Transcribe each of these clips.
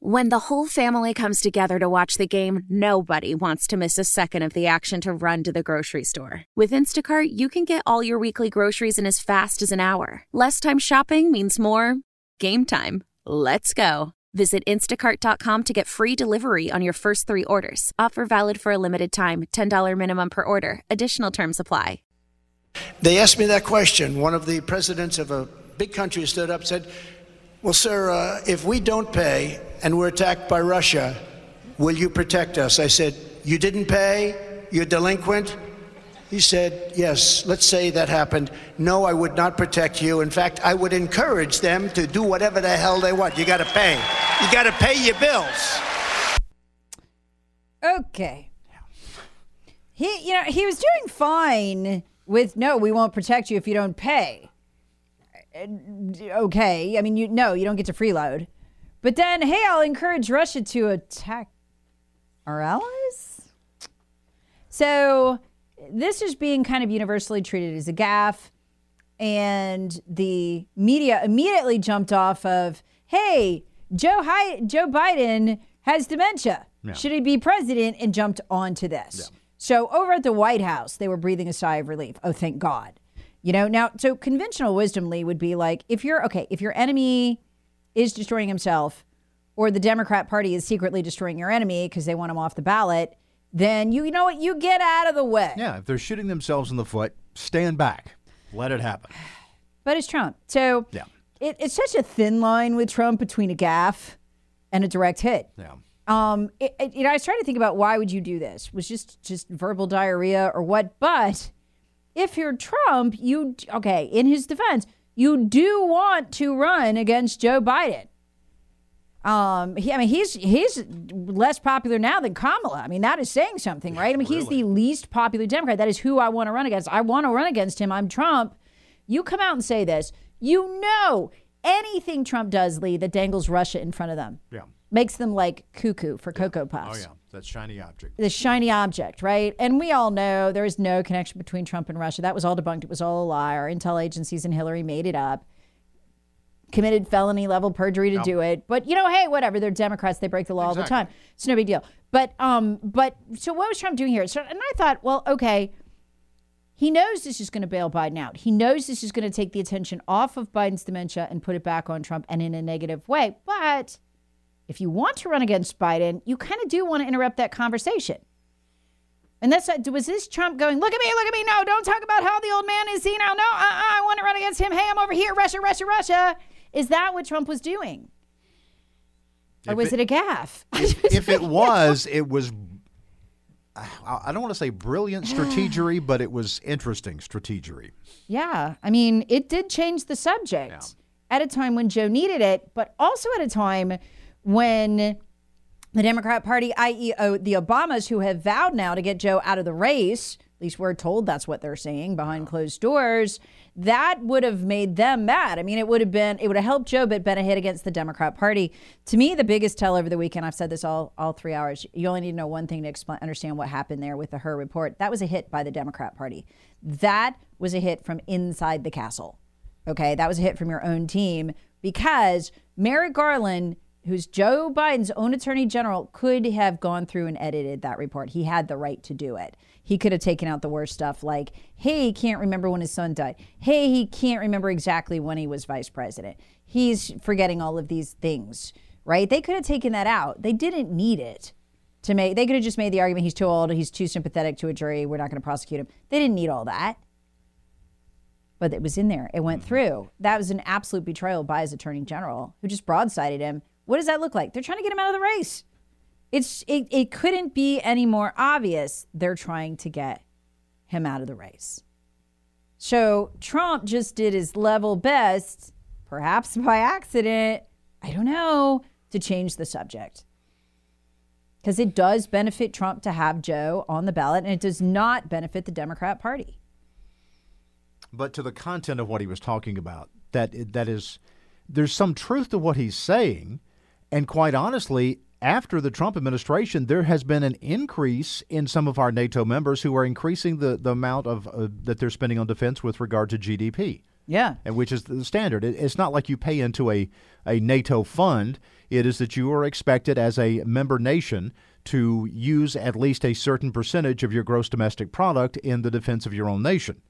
When the whole family comes together to watch the game, nobody wants to miss a second of the action to run to the grocery store. With Instacart, you can get all your weekly groceries in as fast as an hour. Less time shopping means more game time. Let's go. Visit instacart.com to get free delivery on your first three orders. Offer valid for a limited time $10 minimum per order. Additional terms apply. They asked me that question. One of the presidents of a big country stood up and said, Well, sir, uh, if we don't pay and we're attacked by Russia, will you protect us? I said, You didn't pay? You're delinquent? He said, Yes, let's say that happened. No, I would not protect you. In fact, I would encourage them to do whatever the hell they want. You got to pay. You got to pay your bills. Okay. He, you know, he was doing fine with no, we won't protect you if you don't pay. Uh, Okay, I mean, you no, you don't get to freeload. But then, hey, I'll encourage Russia to attack our allies. So this is being kind of universally treated as a gaffe, and the media immediately jumped off of, hey, Joe Hi- Joe Biden has dementia. Should he be president? And jumped onto this. So over at the White House, they were breathing a sigh of relief. Oh, thank God. You know, now, so conventional wisdom, Lee, would be like if you're okay, if your enemy is destroying himself, or the Democrat Party is secretly destroying your enemy because they want him off the ballot, then you, you know what, you get out of the way. Yeah, if they're shooting themselves in the foot, stand back. Let it happen. But it's Trump. So Yeah. it, it's such a thin line with Trump between a gaffe and a direct hit. Yeah. Um, it, it- you know, I was trying to think about why would you do this? Was just just verbal diarrhea or what? But if you're Trump, you okay. In his defense, you do want to run against Joe Biden. Um, he, I mean, he's he's less popular now than Kamala. I mean, that is saying something, right? I mean, he's the least popular Democrat. That is who I want to run against. I want to run against him. I'm Trump. You come out and say this. You know anything Trump does, Lee, that dangles Russia in front of them Yeah. Makes them like cuckoo for Cocoa Puffs. Oh, yeah. That shiny object. The shiny object, right? And we all know there is no connection between Trump and Russia. That was all debunked. It was all a lie. Our intel agencies and Hillary made it up. Committed felony level perjury to do it. But you know, hey, whatever. They're Democrats. They break the law all the time. It's no big deal. But um, but so what was Trump doing here? So and I thought, well, okay. He knows this is going to bail Biden out. He knows this is going to take the attention off of Biden's dementia and put it back on Trump and in a negative way. But if you want to run against Biden, you kind of do want to interrupt that conversation. And that's was this Trump going, look at me, look at me. No, don't talk about how the old man is senile. No, uh, uh, I want to run against him. Hey, I'm over here. Russia, Russia, Russia. Is that what Trump was doing? Or If was it, it- a gaffe? if it was, it was. I I don't want to say brilliant strategery, but it was interesting strategery. Yeah, I mean, it did change the subject at a time when Joe needed it, but also at a time when the Democrat Party, i.e., the Obamas, who have vowed now to get Joe out of the race, at least we're told that's what they're saying behind closed doors, that would have made them mad. I mean, it would have been, it would have helped Joe, but been a hit against the Democrat Party. To me, the biggest tell over the weekend, I've said this all, all three hours, you only need to know one thing to explain, understand what happened there with the Hur report. That was a hit by the Democrat Party. That was a hit from inside the castle. Okay, that was a hit from your own team because Merrick Garland, who's Joe Biden's own attorney general, could have gone through and edited that report. He had the right to do it. He could have taken out the worst stuff like, hey, he can't remember when his son died. Hey, he can't remember exactly when he was vice president. He's forgetting all of these things, right? They could have taken that out. They didn't need it to make, they could have just made the argument he's too old, he's too sympathetic to a jury, we're not going to prosecute him. They didn't need all that but it was in there. It went mm-hmm. through. That was an absolute betrayal by his attorney general, who just broadsided him. What does that look like? They're trying to get him out of the race. It's it, it couldn't be any more obvious. They're trying to get him out of the race. So Trump just did his level best, perhaps by accident. I don't know. to change the subject. Because it does benefit Trump to have Joe on the ballot, and it does not benefit the Democrat Party. But to the content of what he was talking about, that that is, there's some truth to what he's saying, and quite honestly, after the Trump administration, there has been an increase in some of our NATO members who are increasing the, the amount of uh, that they're spending on defense with regard to GDP. Yeah. And which is the standard. It, it's not like you pay into a, a NATO fund. It is that you are expected as a member nation to use at least a certain percentage of your gross domestic product in the defense of your own nation,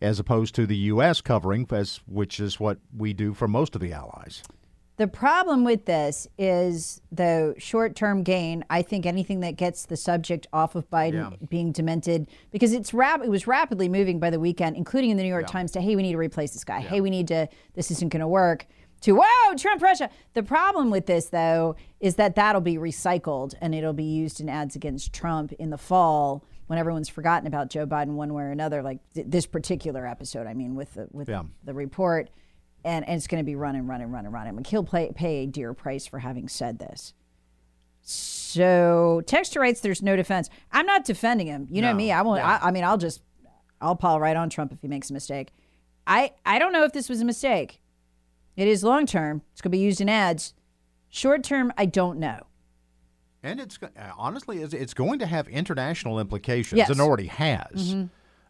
as opposed to the U.S. covering, as which is what we do for most of the allies. The problem with this is the short term gain. I think anything that gets the subject off of Biden Yeah. being demented, because it's rap- it was rapidly moving by the weekend, including in the New York Times, to hey, we need to replace this guy. Hey, we need to, this isn't going to work. To whoa, Trump, Russia. The problem with this, though, is that that'll be recycled and it'll be used in ads against Trump in the fall when everyone's forgotten about Joe Biden one way or another. Like th- this particular episode, I mean, with the with Yeah. the report and, and it's going to be run and run and run and run. And he'll pay, pay a dear price for having said this. So Texter writes, "There's no defense. I'm not defending him. You know No, me. I won't. I, I mean, I'll just, I'll pile right on Trump if he makes a mistake. I, I don't know if this was a mistake. It is long term. It's going to be used in ads. Short term, I don't know. And it's honestly, it's, it's going to have international implications, Yes. and already has.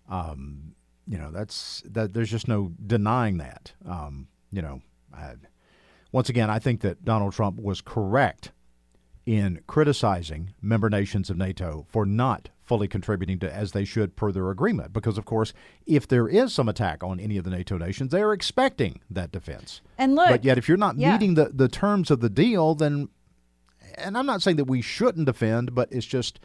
Um, you know, that's that. There's just no denying that. Um, you know, I, once again, I think that Donald Trump was correct in criticizing member nations of NATO for not fully contributing to as they should per their agreement. Because, of course, if there is some attack on any of the NATO nations, they are expecting that defense. And look, but yet, if you're not yeah. meeting the, the terms of the deal, then, and I'm not saying that we shouldn't defend, but it's just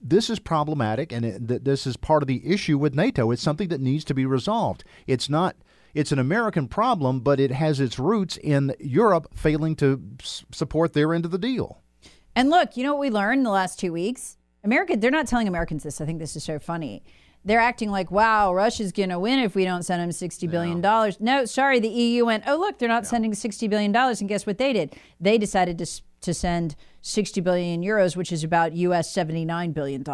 this is problematic, and it, th- this is part of the issue with NATO. It's something that needs to be resolved. It's not. It's an American problem, but it has its roots in Europe failing to s- support their end of the deal. And look, you know what we learned in the last two weeks? America, they're not telling Americans this. I think this is so funny. They're acting like, wow, Russia's going to win if we don't send them $60 billion. No, sorry, the EU went, oh, look, they're not sending $60 billion. And guess what they did? They decided to, to send 60 billion euros, which is about US $79 billion.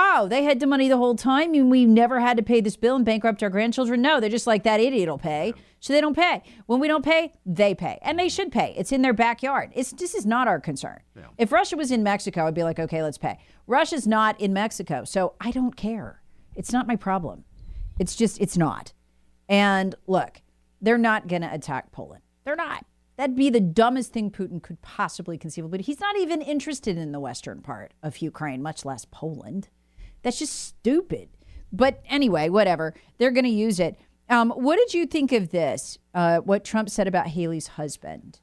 Oh, they had the money the whole time and we never had to pay this bill and bankrupt our grandchildren? No, they're just like, that idiot will pay. So they don't pay. When we don't pay, they pay. And they should pay. It's in their backyard. It's, this is not our concern. If Russia was in Mexico, I'd be like, okay, let's pay. Russia's not in Mexico. So I don't care. It's not my problem. It's just, it's not. And look, they're not going to attack Poland. They're not. That'd be the dumbest thing Putin could possibly conceive of. But he's not even interested in the western part of Ukraine, much less Poland. That's just stupid. But anyway, whatever. They're going to use it. Um, what did you think of this? Uh, what Trump said about Haley's husband?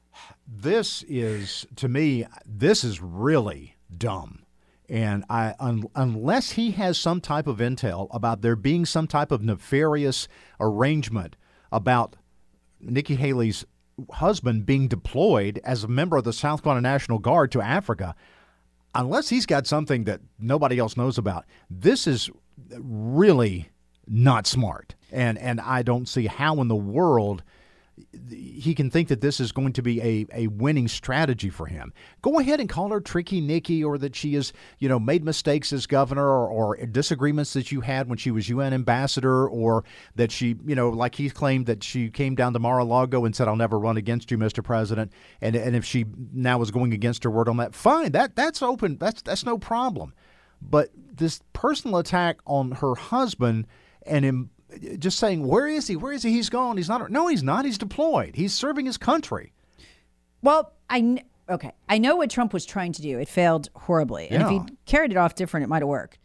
This is, to me, this is really dumb. And I, un, unless he has some type of intel about there being some type of nefarious arrangement about Nikki Haley's husband being deployed as a member of the South Carolina National Guard to Africa, unless he's got something that nobody else knows about, this is really not smart. And and I don't see how in the world he can think that this is going to be a, a winning strategy for him. Go ahead and call her Tricky Nikki or that she has, you know, made mistakes as governor or, or disagreements that you had when she was UN ambassador or that she, you know, like he claimed that she came down to Mar-a-Lago and said, I'll never run against you, Mr. President. And, and if she now is going against her word on that, fine. That that's open. That's that's no problem. But this personal attack on her husband and him just saying, "Where is he? Where is he? He's gone. He's not." No, he's not. He's deployed. He's serving his country. Well, I kn- okay. I know what Trump was trying to do. It failed horribly. And if he carried it off different, it might have worked.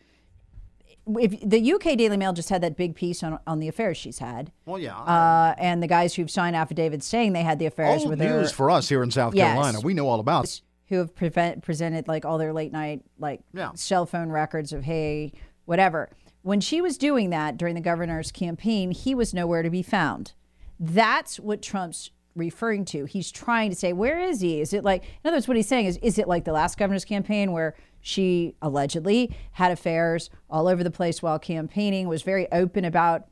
If the UK Daily Mail just had that big piece on on the affairs she's had, Well, yeah. uh, and the guys who've signed affidavits saying they had the affairs Old with news her, for us here in South Yes. Carolina. We know all about. it. who have prevent, presented like all their late night like Yeah. cell phone records of hey whatever. When she was doing that during the governor's campaign, he was nowhere to be found. That's what Trump's referring to. He's trying to say, where is he? Is it like, in other words, what he's saying is, is it like the last governor's campaign where she allegedly had affairs all over the place while campaigning, was very open about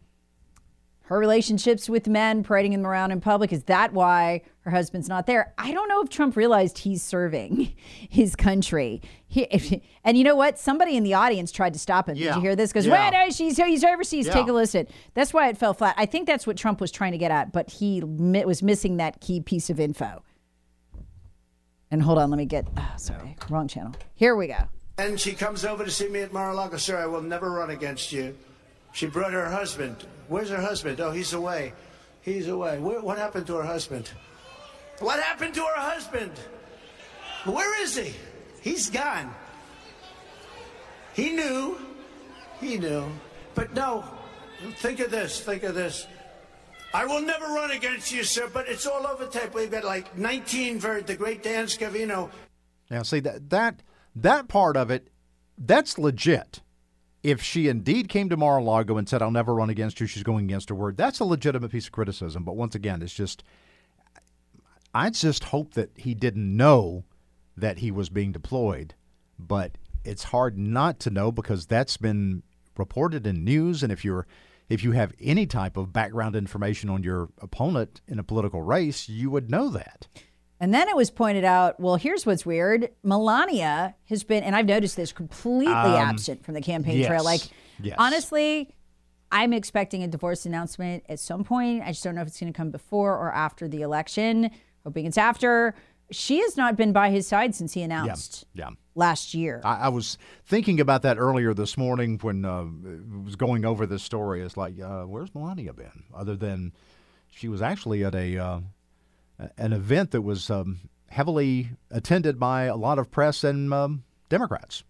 her relationships with men, parading them around in public. Is that why her husband's not there? I don't know if Trump realized he's serving his country. He, if, and you know what? Somebody in the audience tried to stop him. Did you hear this? Goes, Yeah. wait, no, she's he's overseas. Yeah. Take a listen. That's why it fell flat. I think that's what Trump was trying to get at, but he mi- was missing that key piece of info. And hold on, let me get. Oh, sorry, wrong channel. Here we go. And she comes over to see me at Mar-a-Lago. Sir, I will never run against you. She brought her husband. Where's her husband? Oh, he's away. He's away. Where, what happened to her husband? What happened to her husband? Where is he? He's gone. He knew. He knew. But no, think of this. Think of this. I will never run against you, sir, but it's all over tape. We've got like 19 for the great Dan Scavino. Now, see that that that part of it, that's legit. If she indeed came to Mar-a-Lago and said, "I'll never run against you," she's going against her word. That's a legitimate piece of criticism. But once again, it's just, I just hope that he didn't know that he was being deployed. But it's hard not to know because that's been reported in news, and if you're if you have any type of background information on your opponent in a political race, you would know that. And then it was pointed out, well, here's what's weird. Melania has been, and I've noticed this, completely absent from the campaign trail. Um, Like, yes. honestly, I'm expecting a divorce announcement at some point. I just don't know if it's going to come before or after the election. Hoping it's after. She has not been by his side since he announced Yeah. last year. I, I was thinking about that earlier this morning when uh, was going over this story. It's like, uh, where's Melania been? Other than she was actually at a uh, an event that was um, heavily attended by a lot of press and um, Democrats.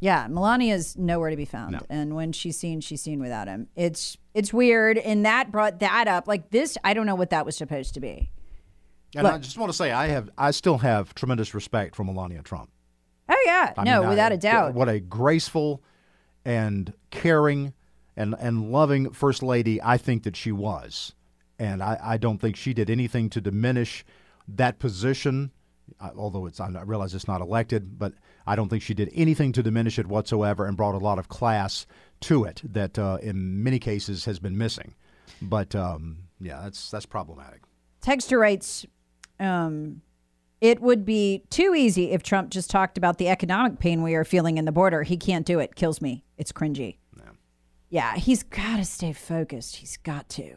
Yeah, Melania's nowhere to be found, No. and when she's seen, she's seen without him. It's it's weird, and that brought that up. Like this, I don't know what that was supposed to be. And I just want to say, I have, I still have tremendous respect for Melania Trump. Oh yeah, I no, mean, without a doubt. What a graceful and caring and, and loving first lady I think that she was. And I, I don't think she did anything to diminish that position, although it's, I realize it's not elected, but I don't think she did anything to diminish it whatsoever and brought a lot of class to it that uh, in many cases has been missing. But um, yeah, that's, that's problematic. Texter writes, um, it would be too easy if Trump just talked about the economic pain we are feeling in the border. He can't do it. Kills me. It's cringy. Yeah, he's got to stay focused. He's got to.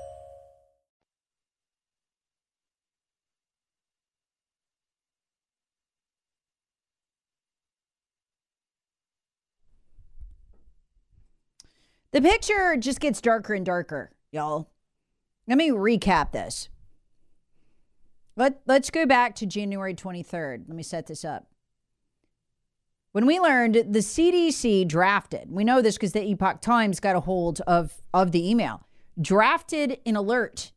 The picture just gets darker and darker, y'all. Let me recap this. Let, let's go back to January 23rd. Let me set this up. When we learned the CDC drafted, we know this because the Epoch Times got a hold of, of the email, drafted an alert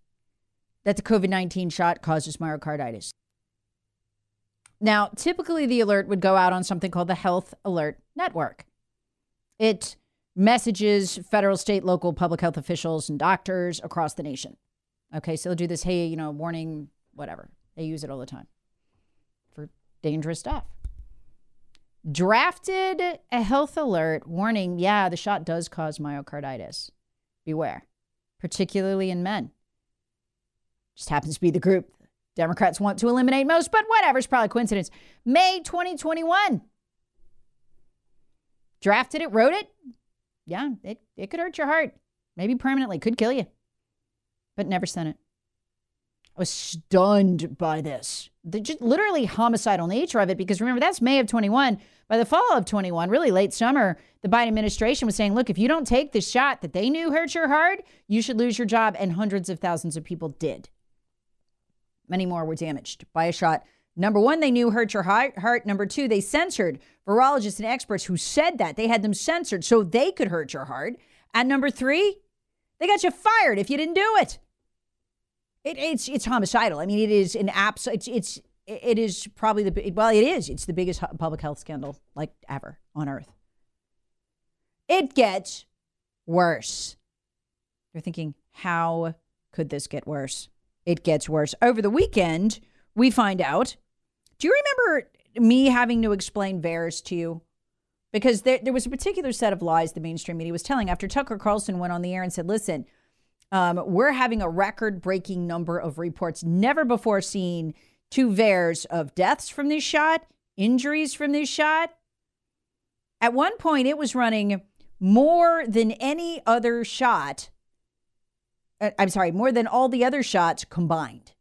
that the COVID 19 shot causes myocarditis. Now, typically the alert would go out on something called the Health Alert Network. It messages federal, state, local public health officials and doctors across the nation. Okay, so they'll do this, hey, you know, warning, whatever. They use it all the time for dangerous stuff. Drafted a health alert warning, yeah, the shot does cause myocarditis. Beware, particularly in men. Just happens to be the group Democrats want to eliminate most, but whatever, it's probably coincidence. May 2021. Drafted it, wrote it. Yeah, it, it could hurt your heart. Maybe permanently, could kill you. But never sent it. I was stunned by this. The just literally homicidal nature of it, because remember, that's May of 21. By the fall of 21, really late summer, the Biden administration was saying, look, if you don't take this shot that they knew hurt your heart, you should lose your job. And hundreds of thousands of people did. Many more were damaged by a shot. Number one, they knew hurt your heart. Number two, they censored virologists and experts who said that. They had them censored so they could hurt your heart. And number three, they got you fired if you didn't do it. it it's it's homicidal. I mean, it is an abs. It's it's it is probably the well, it is. It's the biggest public health scandal like ever on earth. It gets worse. You're thinking, how could this get worse? it gets worse. Over the weekend, we find out. Do you remember me having to explain VAERS to you? Because there, there was a particular set of lies the mainstream media was telling after Tucker Carlson went on the air and said, listen, um, we're having a record breaking number of reports never before seen to VAERS of deaths from this shot, injuries from this shot. At one point, it was running more than any other shot uh, I'm sorry, more than all the other shots combined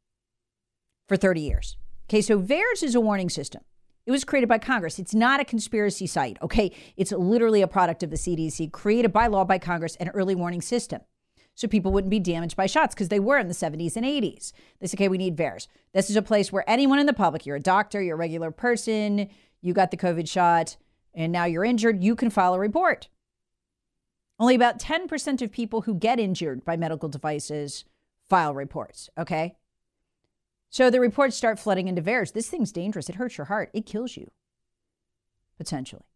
for 30 years. Okay, so VAERS is a warning system. It was created by Congress. It's not a conspiracy site, okay? It's literally a product of the CDC, created by law by Congress, an early warning system. So people wouldn't be damaged by shots because they were in the 70s and 80s. They said, okay, we need VAERS. This is a place where anyone in the public, you're a doctor, you're a regular person, you got the COVID shot, and now you're injured, you can file a report. Only about 10% of people who get injured by medical devices file reports, okay? So the reports start flooding into VAERS. This thing's dangerous. It hurts your heart. It kills you, potentially.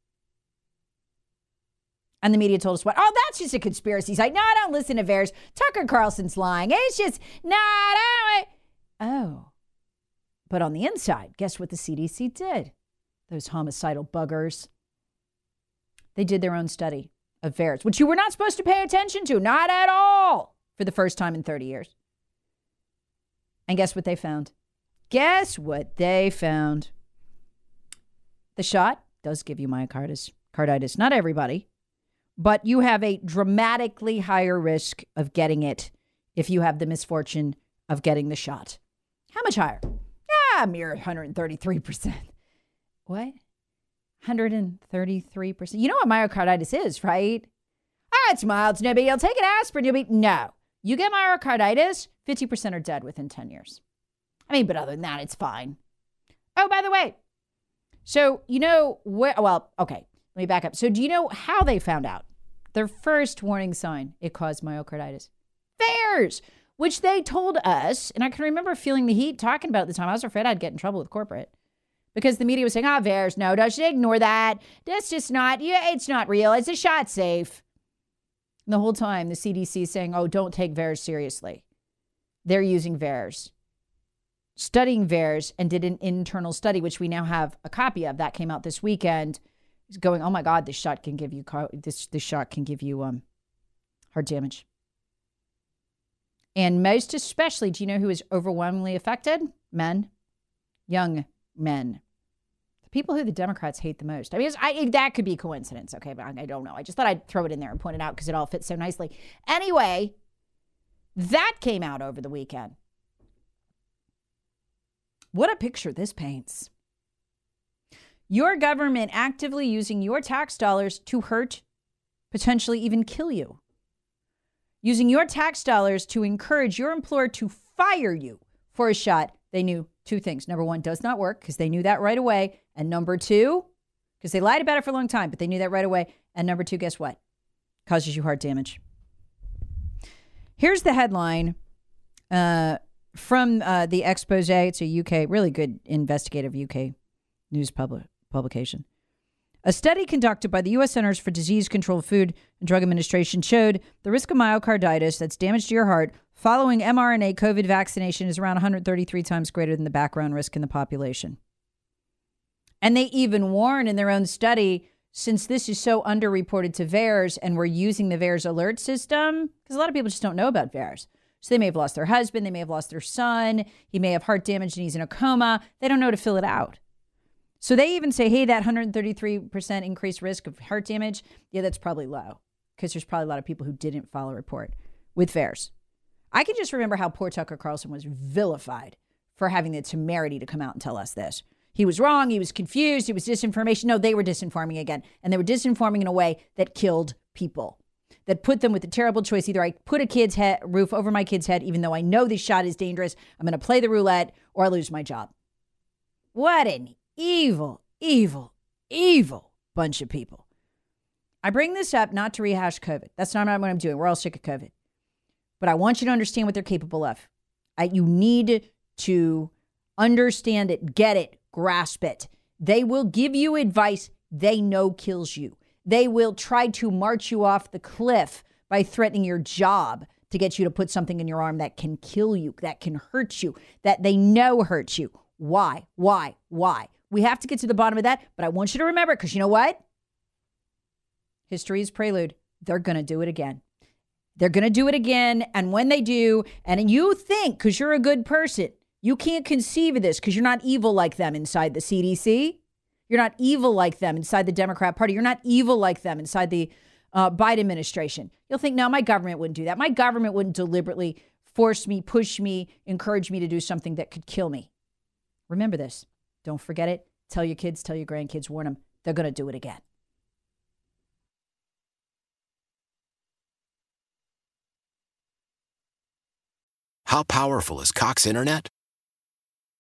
And the media told us what? Oh, that's just a conspiracy site. No, I don't listen to VAERS. Tucker Carlson's lying. It's just not. Oh. But on the inside, guess what the CDC did? Those homicidal buggers. They did their own study of VAERS, which you were not supposed to pay attention to, not at all, for the first time in 30 years. And guess what they found? Guess what they found? The shot does give you myocarditis. Carditis. Not everybody, but you have a dramatically higher risk of getting it if you have the misfortune of getting the shot. How much higher? Ah, mere 133%. What? 133%. You know what myocarditis is, right? Ah, it's mild, it's no big deal. Take an aspirin, you'll be. No. You get myocarditis, 50% are dead within 10 years. I mean, but other than that, it's fine. Oh, by the way, so you know where, well, okay, let me back up. So do you know how they found out? Their first warning sign, it caused myocarditis. VAERS, which they told us, and I can remember feeling the heat talking about at the time. I was afraid I'd get in trouble with corporate because the media was saying, "Ah, oh, VAERS, no, don't you ignore that. That's just not. Yeah, it's not real. It's a shot safe." And the whole time, the CDC is saying, "Oh, don't take VAERS seriously." They're using VAERS, studying VAERS, and did an internal study, which we now have a copy of. That came out this weekend. Going, "Oh my God, this shot can give you this. This shot can give you um, heart damage." And most especially, do you know who is overwhelmingly affected? Men, young men people who the Democrats hate the most. I mean, I, that could be coincidence, okay, but I, I don't know. I just thought I'd throw it in there and point it out because it all fits so nicely. Anyway, that came out over the weekend. What a picture this paints. Your government actively using your tax dollars to hurt, potentially even kill you. Using your tax dollars to encourage your employer to fire you for a shot they knew two things. Number one, does not work because they knew that right away. And number two, because they lied about it for a long time, but they knew that right away. And number two, guess what? Causes you heart damage. Here's the headline uh, from uh, the expose. It's a UK, really good investigative UK news public, publication. A study conducted by the U.S. Centers for Disease Control, Food and Drug Administration showed the risk of myocarditis, that's damage to your heart, following mRNA COVID vaccination is around 133 times greater than the background risk in the population. And they even warn in their own study since this is so underreported to VAERS and we're using the VAERS alert system, because a lot of people just don't know about VAERS. So they may have lost their husband, they may have lost their son, he may have heart damage and he's in a coma. They don't know to fill it out. So they even say, hey, that 133% increased risk of heart damage, yeah, that's probably low because there's probably a lot of people who didn't file a report with VAERS. I can just remember how poor Tucker Carlson was vilified for having the temerity to come out and tell us this. He was wrong. He was confused. It was disinformation. No, they were disinforming again. And they were disinforming in a way that killed people, that put them with a terrible choice. Either I put a kid's head, roof over my kid's head, even though I know this shot is dangerous, I'm going to play the roulette, or I lose my job. What an evil, evil, evil bunch of people. I bring this up not to rehash COVID. That's not what I'm doing. We're all sick of COVID. But I want you to understand what they're capable of. I, you need to understand it, get it, grasp it. They will give you advice they know kills you. They will try to march you off the cliff by threatening your job to get you to put something in your arm that can kill you, that can hurt you, that they know hurts you. Why? Why? Why? We have to get to the bottom of that, but I want you to remember because you know what? History is prelude. They're going to do it again. They're going to do it again. And when they do, and you think, because you're a good person, you can't conceive of this because you're not evil like them inside the CDC. You're not evil like them inside the Democrat Party. You're not evil like them inside the uh, Biden administration. You'll think, no, my government wouldn't do that. My government wouldn't deliberately force me, push me, encourage me to do something that could kill me. Remember this. Don't forget it. Tell your kids, tell your grandkids, warn them. They're going to do it again. How powerful is Cox Internet?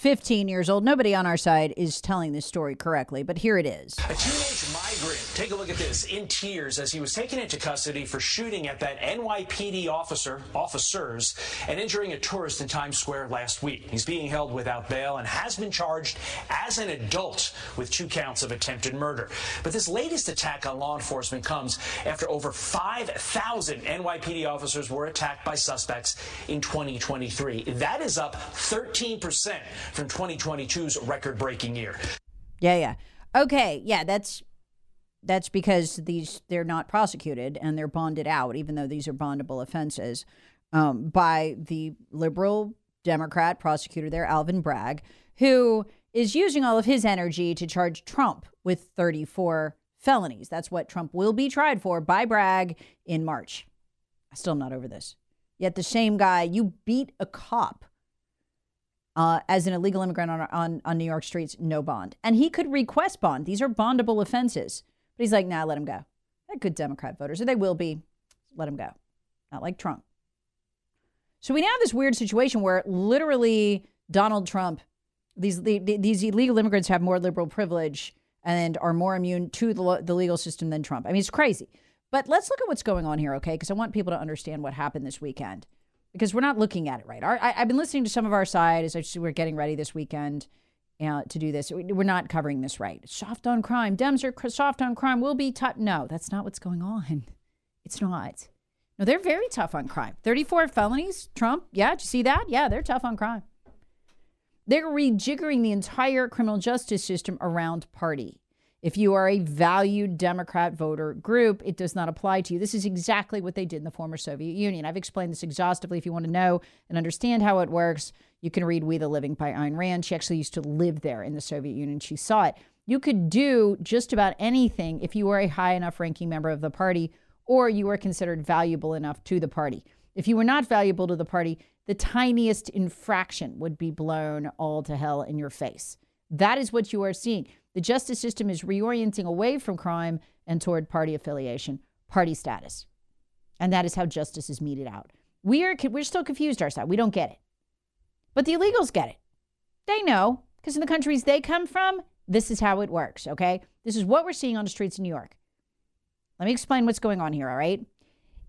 15 years old. Nobody on our side is telling this story correctly, but here it is. A teenage migrant, take a look at this, in tears as he was taken into custody for shooting at that NYPD officer, officers, and injuring a tourist in Times Square last week. He's being held without bail and has been charged as an adult with two counts of attempted murder. But this latest attack on law enforcement comes after over 5,000 NYPD officers were attacked by suspects in 2023. That is up 13% from 2022's record-breaking year. Yeah, yeah. Okay, yeah, that's that's because these they're not prosecuted and they're bonded out, even though these are bondable offenses um, by the liberal Democrat prosecutor there, Alvin Bragg, who is using all of his energy to charge Trump with 34 felonies. That's what Trump will be tried for by Bragg in March. I still am not over this. Yet the same guy, you beat a cop uh, as an illegal immigrant on, on, on New York streets, no bond. And he could request bond. These are bondable offenses. But he's like, nah, let him go. They're good Democrat voters, or they will be. Let him go. Not like Trump. So we now have this weird situation where literally Donald Trump, these, the, these illegal immigrants have more liberal privilege and are more immune to the, the legal system than Trump. I mean, it's crazy. But let's look at what's going on here, okay? Because I want people to understand what happened this weekend because we're not looking at it right. Our, I, have been listening to some of our side as we're getting ready this weekend to do this. We're not covering this right. Soft on crime. Dems are soft on crime. We'll be tough. No, that's not what's going on. It's not. No, they're very tough on crime. 34 felonies, Trump. Yeah, did you see that? Yeah, they're tough on crime. They're rejiggering the entire criminal justice system around party. If you are a valued Democrat voter group, it does not apply to you. This is exactly what they did in the former Soviet Union. I've explained this exhaustively. If you want to know and understand how it works, you can read We the Living by Ayn Rand. She actually used to live there in the Soviet Union. She saw it. You could do just about anything if you were a high enough ranking member of the party or you were considered valuable enough to the party. If you were not valuable to the party, the tiniest infraction would be blown all to hell in your face. That is what you are seeing. The justice system is reorienting away from crime and toward party affiliation, party status. And that is how justice is meted out. We are, we're still confused ourselves. We don't get it. But the illegals get it. They know, because in the countries they come from, this is how it works, okay? This is what we're seeing on the streets in New York. Let me explain what's going on here, all right?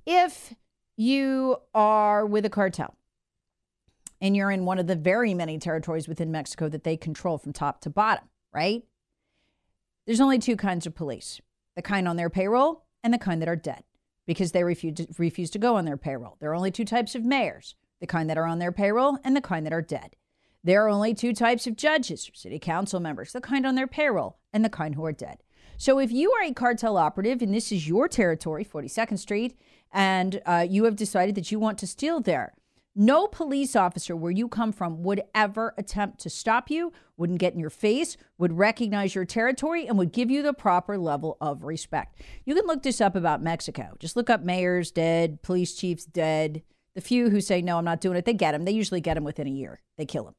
If you are with a cartel and you're in one of the very many territories within Mexico that they control from top to bottom, right? There's only two kinds of police the kind on their payroll and the kind that are dead because they refuse to, refuse to go on their payroll. There are only two types of mayors the kind that are on their payroll and the kind that are dead. There are only two types of judges, or city council members, the kind on their payroll and the kind who are dead. So if you are a cartel operative and this is your territory, 42nd Street, and uh, you have decided that you want to steal there, no police officer where you come from would ever attempt to stop you, wouldn't get in your face, would recognize your territory, and would give you the proper level of respect. You can look this up about Mexico. Just look up mayors dead, police chiefs dead. The few who say, no, I'm not doing it, they get them. They usually get them within a year, they kill them.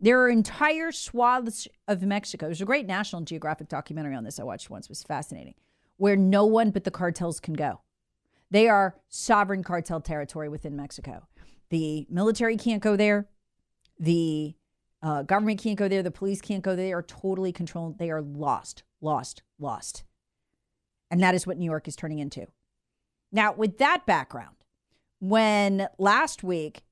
There are entire swaths of Mexico. There's a great National Geographic documentary on this I watched once, it was fascinating, where no one but the cartels can go. They are sovereign cartel territory within Mexico. The military can't go there. The uh, government can't go there. The police can't go there. They are totally controlled. They are lost, lost, lost. And that is what New York is turning into. Now, with that background, when last week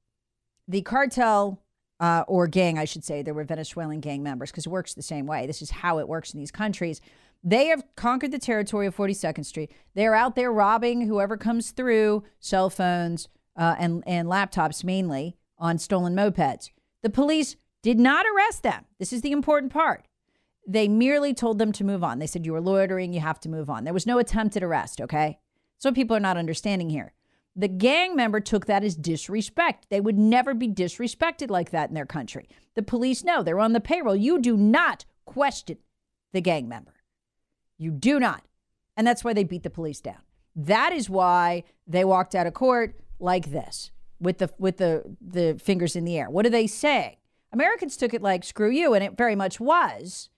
the cartel uh, or gang, I should say, there were Venezuelan gang members because it works the same way. This is how it works in these countries. They have conquered the territory of 42nd Street. They're out there robbing whoever comes through cell phones uh, and, and laptops mainly on stolen mopeds. The police did not arrest them. This is the important part. They merely told them to move on. They said, You were loitering, you have to move on. There was no attempted arrest, okay? So people are not understanding here. The gang member took that as disrespect. They would never be disrespected like that in their country. The police know they're on the payroll. You do not question the gang member. You do not. And that's why they beat the police down. That is why they walked out of court like this with the with the the fingers in the air. What are they saying? Americans took it like screw you and it very much was.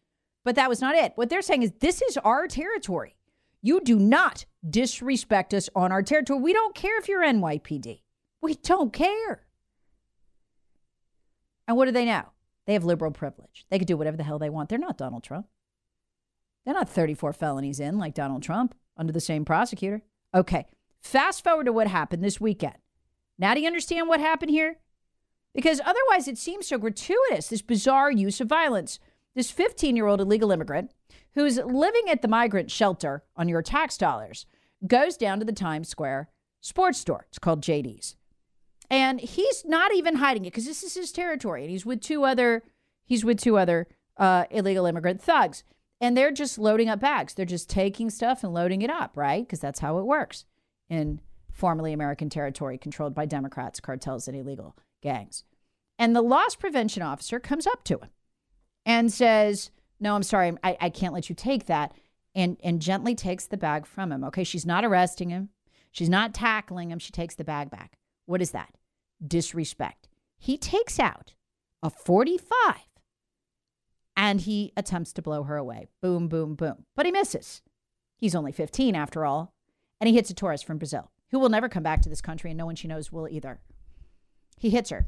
But that was not it. What they're saying is this is our territory. You do not disrespect us on our territory. We don't care if you're NYPD. We don't care. And what do they know? They have liberal privilege. They could do whatever the hell they want. They're not Donald Trump. They're not 34 felonies in like Donald Trump under the same prosecutor. Okay, fast forward to what happened this weekend. Now, do you understand what happened here? Because otherwise, it seems so gratuitous, this bizarre use of violence. This 15 year old illegal immigrant who's living at the migrant shelter on your tax dollars goes down to the Times Square sports store. It's called JD's. And he's not even hiding it because this is his territory. And he's with two other, he's with two other uh, illegal immigrant thugs and they're just loading up bags. They're just taking stuff and loading it up, right? Because that's how it works in formerly American territory controlled by Democrats, cartels, and illegal gangs. And the loss prevention officer comes up to him and says, No, I'm sorry, I, I can't let you take that. And, and gently takes the bag from him. Okay, she's not arresting him. She's not tackling him. She takes the bag back. What is that? Disrespect. He takes out a 45 and he attempts to blow her away. Boom, boom, boom. But he misses. He's only 15 after all. And he hits a tourist from Brazil who will never come back to this country and no one she knows will either. He hits her,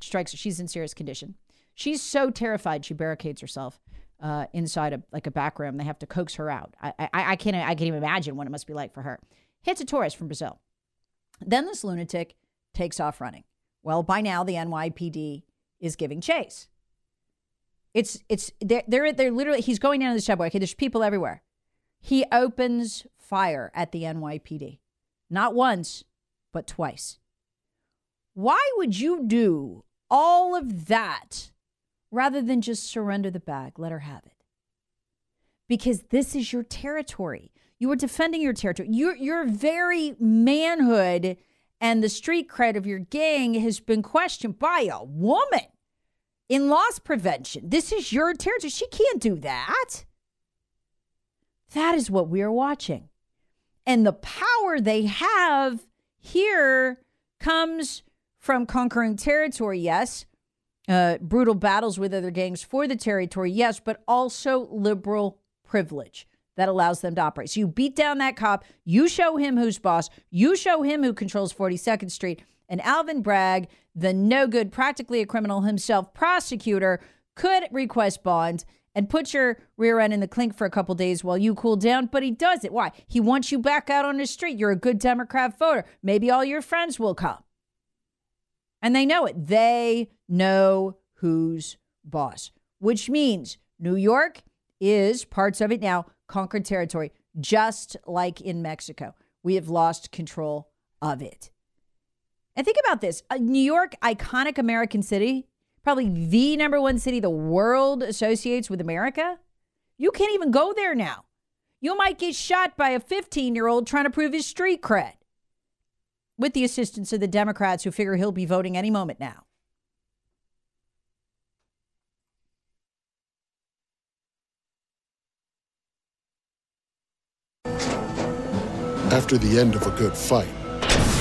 strikes her. She's in serious condition. She's so terrified she barricades herself uh, inside like a back room. They have to coax her out. I, I I can't I can't even imagine what it must be like for her. Hits a tourist from Brazil. Then this lunatic takes off running. Well, by now the NYPD is giving chase. It's it's they're they're, they're literally he's going down the subway. Okay, there's people everywhere. He opens fire at the NYPD, not once, but twice. Why would you do all of that rather than just surrender the bag, let her have it? Because this is your territory. You are defending your territory. Your your very manhood and the street cred of your gang has been questioned by a woman in loss prevention. This is your territory. She can't do that. That is what we are watching. And the power they have here comes from conquering territory, yes, uh, brutal battles with other gangs for the territory, yes, but also liberal privilege that allows them to operate. So you beat down that cop, you show him who's boss, you show him who controls 42nd Street, and Alvin Bragg, the no good, practically a criminal himself prosecutor, could request bond and put your rear end in the clink for a couple days while you cool down, but he does it. Why? He wants you back out on the street. You're a good Democrat voter. Maybe all your friends will come. And they know it. They know who's boss, which means New York is parts of it now conquered territory, just like in Mexico. We have lost control of it. And think about this uh, New York, iconic American city, probably the number one city the world associates with America. You can't even go there now. You might get shot by a 15 year old trying to prove his street cred with the assistance of the Democrats who figure he'll be voting any moment now. After the end of a good fight,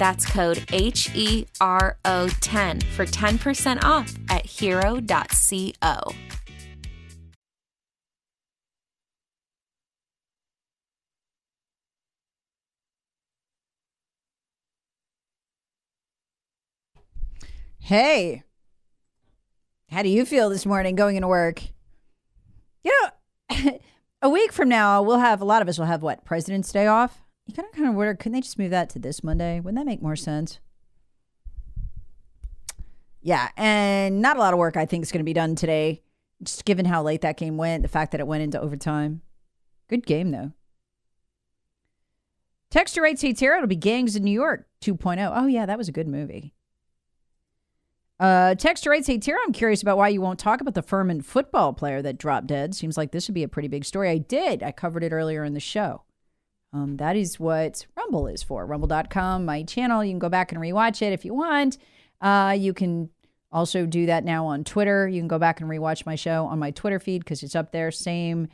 That's code H E R O 10 for 10% off at hero.co. Hey, how do you feel this morning going into work? You know, a week from now, we'll have a lot of us will have what President's Day off You kind of kind of wonder, couldn't they just move that to this Monday? Wouldn't that make more sense? Yeah, and not a lot of work I think is going to be done today, just given how late that game went, the fact that it went into overtime. Good game though. Texture rates hey Tara, it'll be Gangs in New York 2.0. Oh yeah, that was a good movie. Uh, Texture rates hey Tara, I'm curious about why you won't talk about the Furman football player that dropped dead. Seems like this would be a pretty big story. I did. I covered it earlier in the show. Um, that is what Rumble is for. Rumble.com, my channel. You can go back and rewatch it if you want. Uh, you can also do that now on Twitter. You can go back and rewatch my show on my Twitter feed because it's up there. Same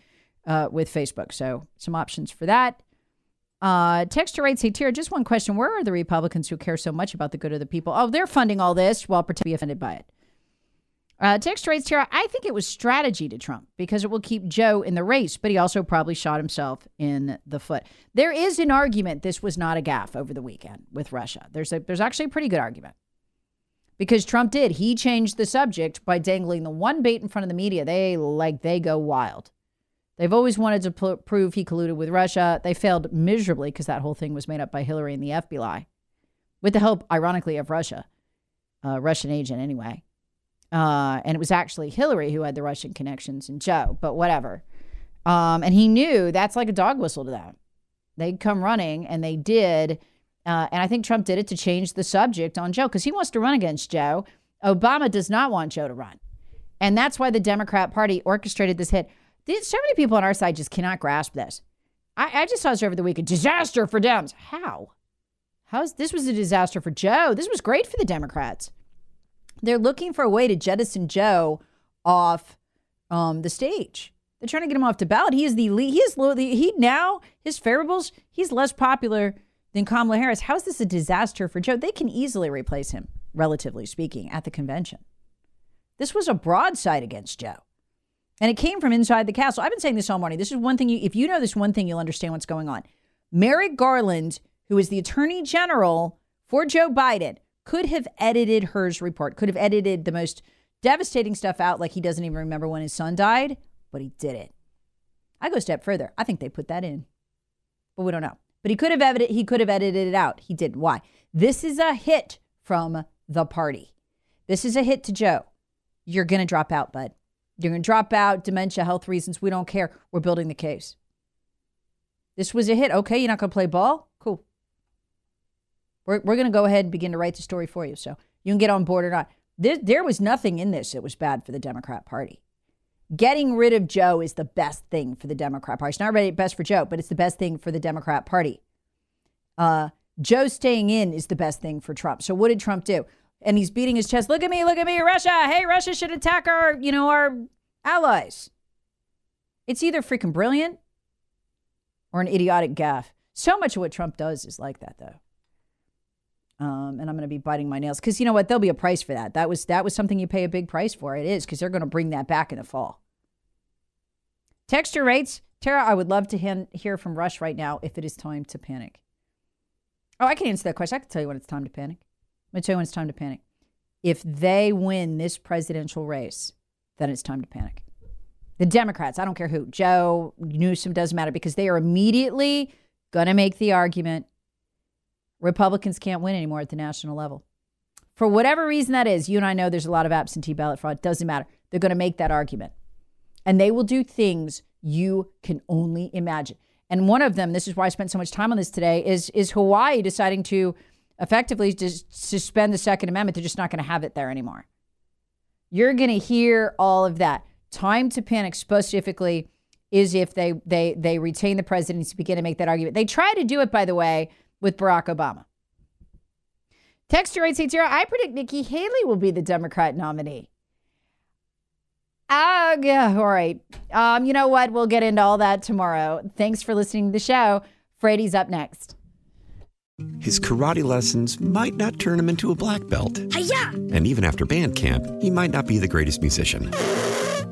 uh, with Facebook. So some options for that. Uh, Texture rates, hey, Tira, just one question. Where are the Republicans who care so much about the good of the people? Oh, they're funding all this while pretending to be offended by it. Uh, Texture rates, Tara, I think it was strategy to Trump because it will keep Joe in the race, but he also probably shot himself in the foot. There is an argument this was not a gaffe over the weekend with Russia. There's a, there's actually a pretty good argument because Trump did. He changed the subject by dangling the one bait in front of the media. They like they go wild. They've always wanted to prove he colluded with Russia. They failed miserably because that whole thing was made up by Hillary and the FBI, with the help, ironically, of Russia, a Russian agent anyway. Uh, and it was actually Hillary who had the Russian connections and Joe, but whatever. Um, and he knew that's like a dog whistle to them. They'd come running, and they did. Uh, and I think Trump did it to change the subject on Joe because he wants to run against Joe. Obama does not want Joe to run. And that's why the Democrat Party orchestrated this hit so many people on our side just cannot grasp this. I, I just saw this over the weekend. Disaster for Dems. How? How's this was a disaster for Joe? This was great for the Democrats. They're looking for a way to jettison Joe off um, the stage. They're trying to get him off the ballot. He is the lead. He is low. he now his favorables. He's less popular than Kamala Harris. How is this a disaster for Joe? They can easily replace him, relatively speaking, at the convention. This was a broadside against Joe. And it came from inside the castle. I've been saying this all morning. This is one thing you, if you know this one thing, you'll understand what's going on. Merrick Garland, who is the attorney general for Joe Biden, could have edited Hur's report, could have edited the most devastating stuff out, like he doesn't even remember when his son died, but he did it. I go a step further. I think they put that in, but we don't know. But he could have edited, he could have edited it out. He didn't. Why? This is a hit from the party. This is a hit to Joe. You're to drop out, bud. You're to drop out, dementia, health reasons. We don't care. We're building the case. This was a hit. Okay, you're not to play ball? Cool. We're, we're going to go ahead and begin to write the story for you. So you can get on board or not. There, there was nothing in this that was bad for the Democrat Party. Getting rid of Joe is the best thing for the Democrat Party. It's not really best for Joe, but it's the best thing for the Democrat Party. Uh, Joe staying in is the best thing for Trump. So what did Trump do? and he's beating his chest. Look at me, look at me, Russia. Hey, Russia should attack our, you know, our allies. It's either freaking brilliant or an idiotic gaffe. So much of what Trump does is like that, though. Um, and I'm going to be biting my nails because you know what? There'll be a price for that. That was that was something you pay a big price for. It is because they're going to bring that back in the fall. Texture rates, Tara. I would love to hand, hear from Rush right now if it is time to panic. Oh, I can answer that question. I can tell you when it's time to panic. Let me tell you when it's time to panic. If they win this presidential race, then it's time to panic. The Democrats, I don't care who, Joe, Newsom, doesn't matter because they are immediately going to make the argument Republicans can't win anymore at the national level. For whatever reason that is, you and I know there's a lot of absentee ballot fraud. Doesn't matter. They're going to make that argument. And they will do things you can only imagine. And one of them, this is why I spent so much time on this today, is, is Hawaii deciding to effectively just suspend the Second Amendment. They're just not going to have it there anymore. You're going to hear all of that. Time to panic specifically is if they they they retain the presidency, begin to make that argument. They try to do it, by the way, with Barack Obama. Texture 860, I predict Nikki Haley will be the Democrat nominee. Ah, uh, yeah, all right. Um, you know what? We'll get into all that tomorrow. Thanks for listening to the show. Freddie's up next. His karate lessons might not turn him into a black belt. Hi-ya! And even after band camp, he might not be the greatest musician.